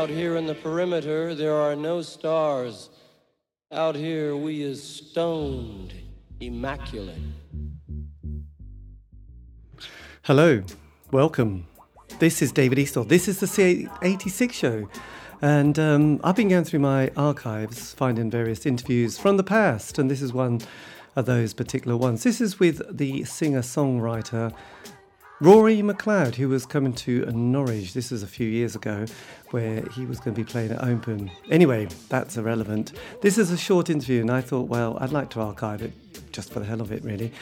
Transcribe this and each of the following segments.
Out here in the perimeter, there are no stars. Out here, we is stoned, immaculate. Hello, welcome. This is David Eastaugh. This is the C86 show. And um, I've been going through my archives, finding various interviews from the past, and this is one of those particular ones. This is with the singer songwriter Rory McLeod, who was coming to Norwich. This was a few years ago, where he was going to be playing at Open. Anyway, that's irrelevant. This is a short interview, and I thought, well, I'd like to archive it just for the hell of it, really.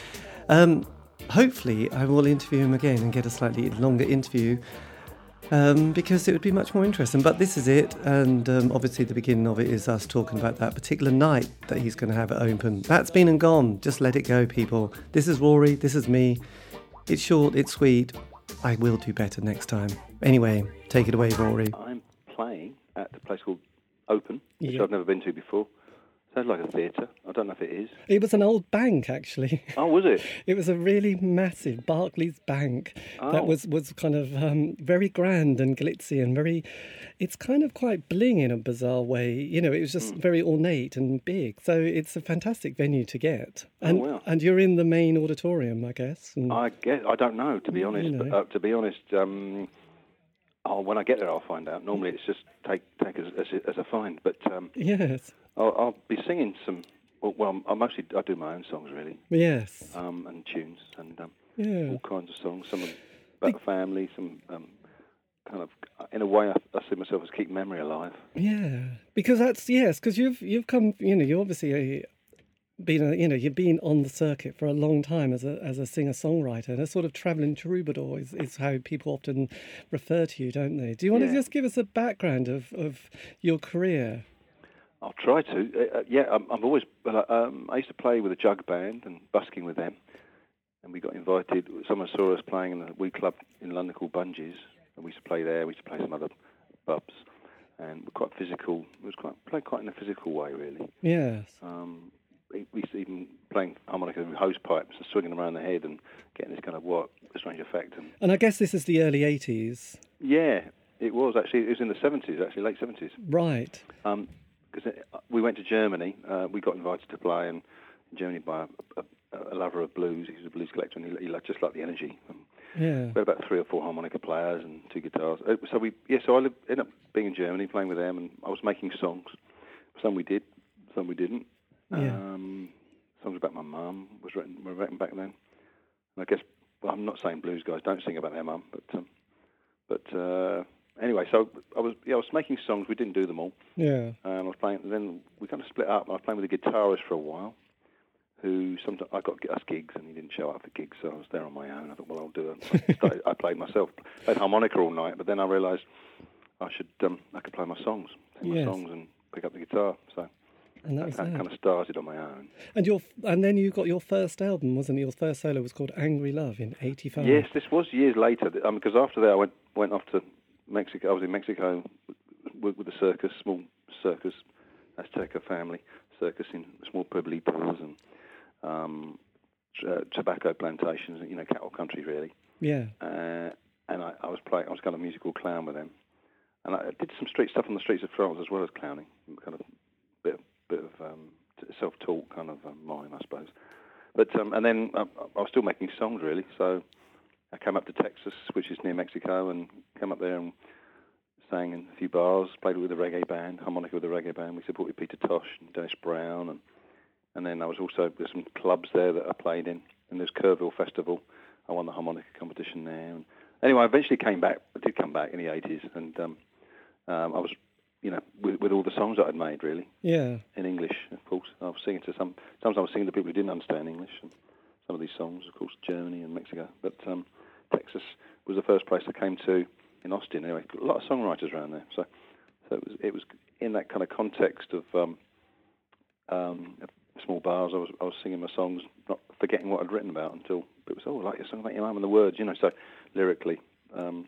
Um, hopefully, I will interview him again and get a slightly longer interview um, because it would be much more interesting. But this is it, and um, obviously the beginning of it is us talking about that particular night that he's going to have it open. That's been and gone. Just let it go, people. This is Rory. This is me. It's short. It's sweet. I will do better next time. Anyway, take it away, Rory. I'm playing at a place called Open, which Yeah. I've never been to before. Sounds like a theatre. I don't know if it is. It was an old bank, actually. Oh, was it? It was a really massive Barclays Bank that Oh. was was kind of um, very grand and glitzy and very. It's kind of quite bling in a bizarre way. You know, it was just very ornate and big. So it's a fantastic venue to get. And Oh, wow. and you're in the main auditorium, I guess. I guess I don't know to be honest. know. But, uh, to be honest, um, oh, when I get there, I'll find out. Normally, it's just take take as as, a- as a find. But um, yes, I'll, I'll be singing some. Well, well, I mostly I do my own songs really, yes, um, and tunes and um, yeah. all kinds of songs. Some of- about the family, some um, kind of. In a way, I, I see myself as keep memory alive. Yeah, because that's yes, because you've you've come, you know, you're obviously a, been a, you know you've been on the circuit for a long time as a as a singer songwriter and a sort of travelling troubadour is, is how people often refer to you, don't they? Do you want to just give us a background of of your career? I'll try to. Uh, uh, yeah, I'm, I'm always. Well, uh, um, I used to play with a jug band and busking with them, and we got invited. Someone saw us playing in a wee club in London called Bunjies, and we used to play there. We used to play some other pubs, and we're quite physical. It was quite played quite in a physical way, really. Yes. Um, we used to even playing harmonica with hose pipes and swinging them around the head and getting this kind of what strange effect. And And I guess this is the early eighties, yeah, it was actually. It was in the 70s, actually, late 70s. right? because we went to Germany. Uh, we got invited to play in Germany by a, a, a lover of blues. He was a blues collector, and he, he just liked the energy. Um, Yeah. we had about three or four harmonica players and two guitars. Uh, So we, yeah, so I lived, ended up being in Germany, playing with them, and I was making songs. Some we did, some we didn't. Yeah. Um, songs about my mum was written were written back then. And I guess well, I'm not saying blues guys don't sing about their mum, but um, but uh, anyway, so I was yeah I was making songs. We didn't do them all. Yeah. And I was playing. Then we kind of split up. I was playing with a guitarist for a while, who sometimes I got us gigs, and he didn't show up for gigs, so I was there on my own. I thought, well, I'll do it. I, started, I played myself, played harmonica all night, but then I realised I should um, I could play my songs, sing Yes. my songs, and pick up the guitar. So And that was that kind of started on my own. And your and then you got your first album, wasn't it? Your first solo was called Angry Love in '85. Yes, this was years later. Because after that, I went went off to Mexico. I was in Mexico with, with the circus, small circus, Azteca family circus in small pueblitos and um, uh, tobacco plantations. You know, cattle country really. Yeah. Uh, and I, I was playing. I was kind of musical clown with them, and I did some street stuff on the streets of France as well as clowning. Kind of of, um, self-taught kind of um, mime, I suppose. But um, and then I, I was still making songs really. So I came up to Texas, which is near Mexico, and came up there and sang in a few bars. Played with a reggae band, harmonica with a reggae band. We supported Peter Tosh and Dennis Brown, and and then I was also there's some clubs there that I played in. And there's Kerrville Festival. I won the harmonica competition there. And anyway, I eventually came back. I did come back in the 80s, and um, um, I was, you know, with, with all the songs that I'd made really Yeah. in English, of course. I was singing to some. Sometimes I was singing to people who didn't understand English. And some of these songs, of course, Germany and Mexico. But um, Texas was the first place I came to in Austin. Anyway, a lot of songwriters around there. So, so it was it was in that kind of context of um, um, small bars. I was I was singing my songs, not forgetting what I'd written about until it was oh, I like your song about your mum and the words, you know. So lyrically, um,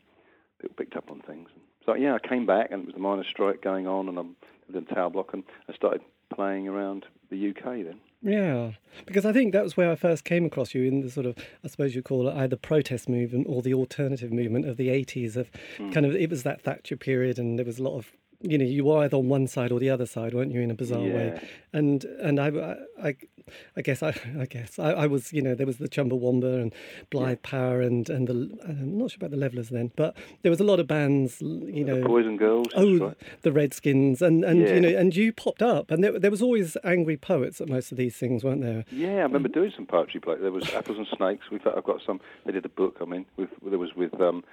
people picked up on things. So yeah, I came back and it was the miners' strike going on, and I'm in Tower Block, and I started playing around the UK then. Yeah, because I think that was where I first came across you in the sort of, I suppose you call it either protest movement or the alternative movement of the 80s. Of hmm. kind of, it was that Thatcher period, and there was a lot of you know you were either on one side or the other side, weren't you, in a bizarre Yeah. way? And and I I, I guess I, I guess I, I was you know there was the Chumbawamba and Blyth Power and and the I'm not sure about the Levellers then, but there was a lot of bands you know. Boys and girls. Oh, right. the Redskins, and, and Yeah. you know, and you popped up, and there, there was always angry poets at most of these things, weren't there? Yeah, I remember Mm. doing some poetry play. There was apples and snakes. We've I've got some. They did a book. I mean, with there was with um,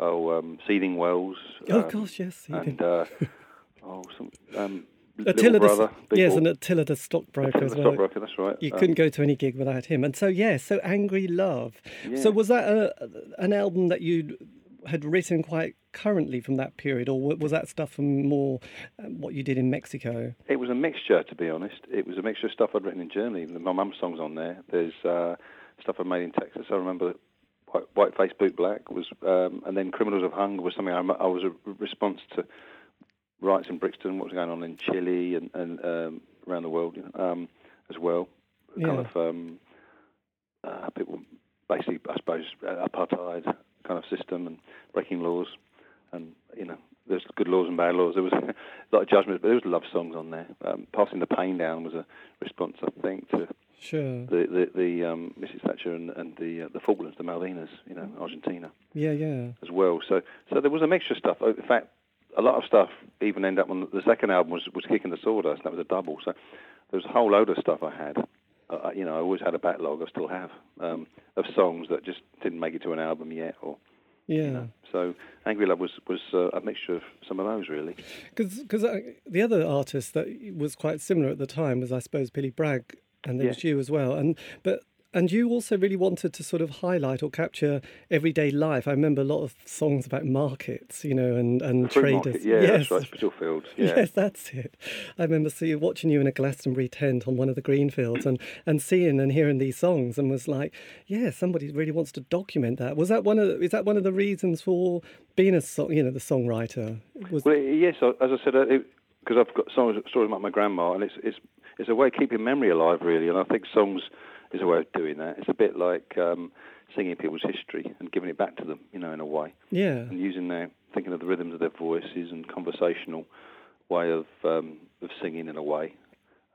oh um, seething wells. Oh um, gosh, yes, and uh, oh some um, Attila little the brother. Yes, Ball. and Attila the stockbroker Attila as the well. stockbroker. That's right. You Um, couldn't go to any gig without him, and so yeah, so angry love. So was that a, an album that you had written quite currently from that period, or was that stuff from more um, what you did in Mexico? It was a mixture, to be honest. It was a mixture of stuff I'd written in Germany. My mum's songs on there. There's uh, stuff I made in Texas. I remember White, White Face Boot Black was, um, and then Criminals of Hunger was something I, I was a response to riots in Brixton, what was going on in Chile and, and um, around the world you know, um, as well. Yeah. Kind of um, uh, people, basically, I suppose, uh, apartheid kind of system and breaking laws, and you know, there's good laws and bad laws. There was a lot of judgment, but there was love songs on there. Um, Passing the pain down was a response, I think, to Sure. the the, the um, Mrs. Thatcher and, and the uh, the Falklands, the Malvinas, you know, Argentina Yeah, yeah. as well. So so there was a mixture of stuff. Oh, In fact, a lot of stuff even ended up on the second album was was Kicking the Sawdust. That was a double. So there was a whole load of stuff I had. Uh, you know, I always had a backlog. I still have um, of songs that just didn't make it to an album yet, or Yeah. you know. So Angry Love was was uh, a mixture of some of those really. Because Because the other artist that was quite similar at the time was, I suppose, Billy Bragg, and there Yeah. was you as well. And but and you also really wanted to sort of highlight or capture everyday life. I remember a lot of songs about markets, you know, and and traders. Market, yeah, yes. that's right, Spitalfields. Yeah. Yes, that's it. I remember seeing watching you in a Glastonbury tent on one of the green fields and, and seeing and hearing these songs and was like, yeah, somebody really wants to document that. Was that one of the, is that one of the reasons for being a song, you know, the songwriter? Was Well, yes, as I said, because I've got songs, stories about my grandma, and it's it's it's a way of keeping memory alive, really. And I think songs is a way of doing that. It's a bit like um, singing people's history and giving it back to them, you know, in a way, yeah. and using their thinking of the rhythms of their voices and conversational way of um, of singing in a way.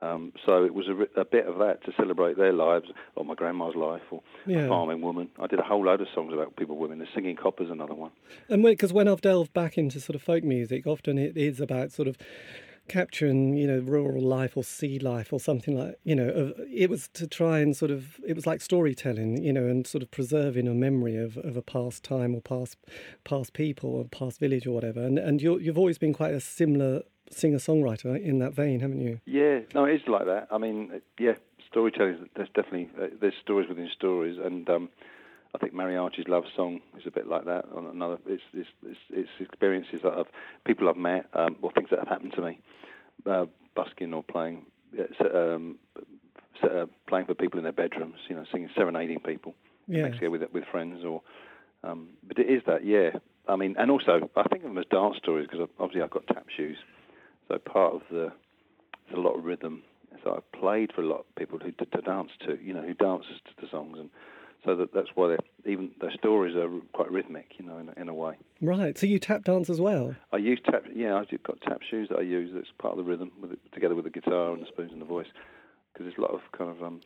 Um, so it was a, a bit of that to celebrate their lives, or my grandma's life, or Yeah. a farming woman. I did a whole load of songs about people, women. The singing copper's another one. And because when I've delved back into sort of folk music, often it is about sort of capturing, you know, rural life or sea life or something like, you know, of, it was to try and sort of, it was like storytelling, you know, and sort of preserving a memory of, of a past time or past past people or past village or whatever. And and you're, you've always been quite a similar singer songwriter in that vein, haven't you? Yeah, no, it is like that. I mean, yeah, storytelling. There's definitely uh, there's stories within stories, and um, I think Mariachi's love song is a bit like that. On another, it's it's it's, it's experiences that I've people I've met um, or things that have happened to me, uh, busking or playing, um, uh, playing for people in their bedrooms. You know, singing, serenading people Yeah. Mexico with with friends or. Um, but it is that, yeah. I mean, and also I think of them as dance stories because obviously I've got tap shoes, so part of the there's a lot of rhythm. So I've played for a lot of people who to, to dance to, you know, who dances to the songs, and so that that's why they even their stories are quite rhythmic, you know, in, a- in a way. Right. So you tap dance as well? I use tap, yeah, I've got tap shoes that I use. That's part of the rhythm, with it, together with the guitar and the spoons and the voice, because there's a lot of kind of, um,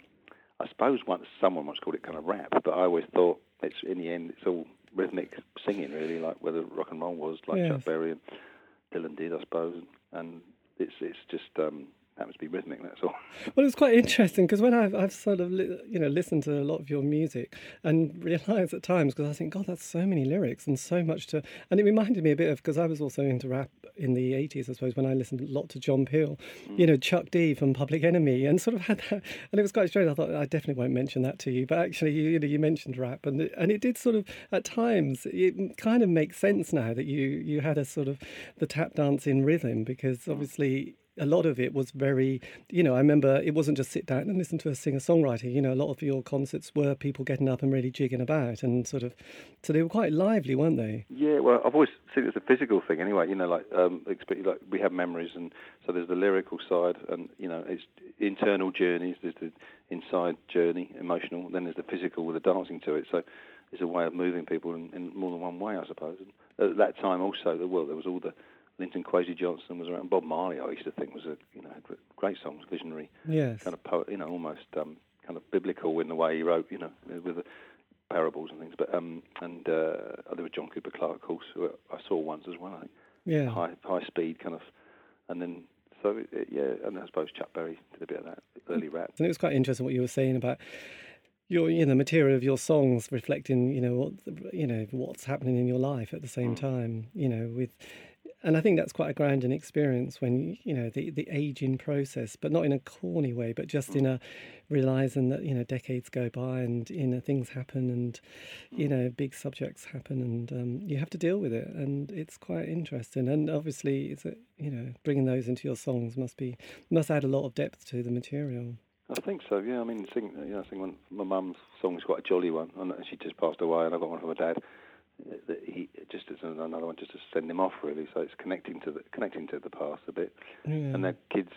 I suppose once someone once called it kind of rap, but I always thought it's in the end it's all rhythmic singing really, like whether rock and roll was, like Yes. Chuck Berry and Dylan did, I suppose, and, and it's it's just um, happens to be rhythmic. That's all. Well, it's quite interesting because when I've, I've sort of li- you know listened to a lot of your music and realised at times because I think God, that's so many lyrics and so much to, and it reminded me a bit of because I was also into rap in the eighties, I suppose, when I listened a lot to John Peel, mm. you know, Chuck D from Public Enemy, and sort of had that, and it was quite strange. I thought I definitely won't mention that to you, but actually, you, you know, you mentioned rap, and it, and it did sort of at times it kind of makes sense now that you you had a sort of the tap dance in rhythm because mm. obviously a lot of it was very, you know, I remember it wasn't just sit down and listen to a singer songwriter. You know, a lot of your concerts were people getting up and really jigging about and sort of, so they were quite lively, weren't they? Yeah, well, I've always seen it as a physical thing anyway. You know, like um, like we have memories, and so there's the lyrical side, and you know, it's internal journeys. There's the inside journey, emotional. Then there's the physical with the dancing to it. So it's a way of moving people in, in more than one way, I suppose. And at that time, also, well, there was all the Linton Kwesi Johnson was around. Bob Marley, I used to think was a you know had great songs, visionary, Yes. kind of poet, you know, almost um, kind of biblical in the way he wrote, you know, with the parables and things. But um, and uh, there was John Cooper Clarke, of course, who I saw once as well. I think Yeah. high high speed kind of, and then so it, it- yeah, and I suppose Chuck Berry did a bit of that early rap. And it was quite interesting what you were saying about your, you know, the material of your songs reflecting, you know, what, you know, what's happening in your life at the same time, you know, with, and I think that's quite a grounding experience when, you know, the, the aging process, but not in a corny way, but just in a realizing that, you know, decades go by and, you know, things happen and, you know, big subjects happen and um, you have to deal with it. And it's quite interesting. And obviously, it's, a, you know, bringing those into your songs must be, must add a lot of depth to the material. I think so. Yeah, I mean, sing, you know, sing one. My mum's song is quite a jolly one, and she just passed away, and I got one from my dad. That he just as another one, just to send him off really. So it's connecting to the connecting to the past a bit, Yeah. and their kids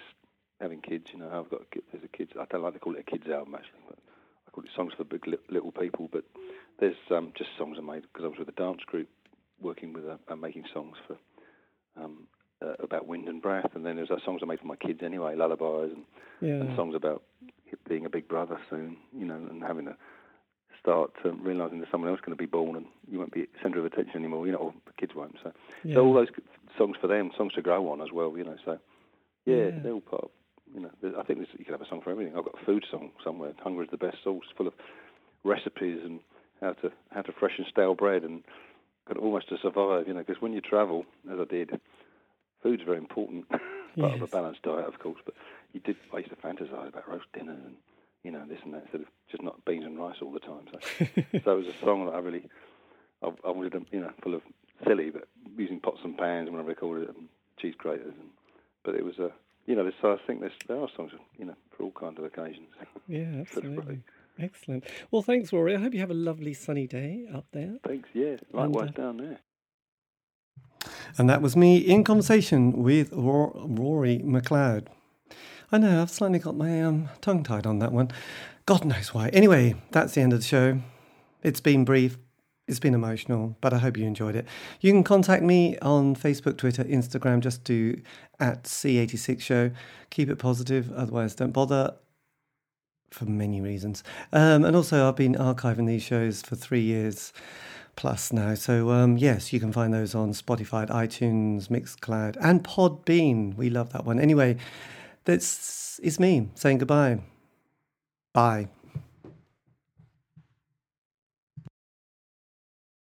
having kids. You know, I've got a kid, there's a kids. I don't like to call it a kids album actually, but I call it songs for big little people. But there's um, just songs I made because I was with a dance group working with a, uh, making songs for um, uh, about wind and breath, and then there's uh, songs I made for my kids anyway, lullabies and yeah. and songs about being a big brother soon, you know, and having to start um, realizing there's someone else going to be born and you won't be centre of attention anymore, you know, or the kids won't. So, yeah. so all those songs for them, songs to grow on as well, you know. So, yeah, Yeah. they're all part. Of, you know, I think there's, you could have a song for everything. I've got a food song somewhere. Hunger is the best sauce, full of recipes and how to how to freshen stale bread and kind of almost to survive. You know, because when you travel, as I did, food's very important part of a balanced diet, of course. But you did. I used to fantasize about roast dinner and you know this and that instead of just not beans and rice all the time. So, so it was a song that I really, I, I wanted, to, you know, full of silly, but using pots and pans when I recorded it, and cheese graters, and but it was a, you know, so I think there's there are songs, you know, for all kinds of occasions. Yeah, absolutely. Excellent. Well, thanks, Rory. I hope you have a lovely sunny day up there. Thanks. Yeah. Likewise uh, down there. And that was me in conversation with Ro- Rory McLeod. I know, I've slightly got my um, tongue tied on that one. God knows why. Anyway, that's the end of the show. It's been brief, it's been emotional, but I hope you enjoyed it. You can contact me on Facebook, Twitter, Instagram. Just do at C86 Show. Keep it positive, otherwise, don't bother for many reasons. Um, and also, I've been archiving these shows for three years plus now. So, um, yes, you can find those on Spotify, iTunes, Mixcloud, and Podbean. We love that one. Anyway, that's is me saying goodbye. Bye.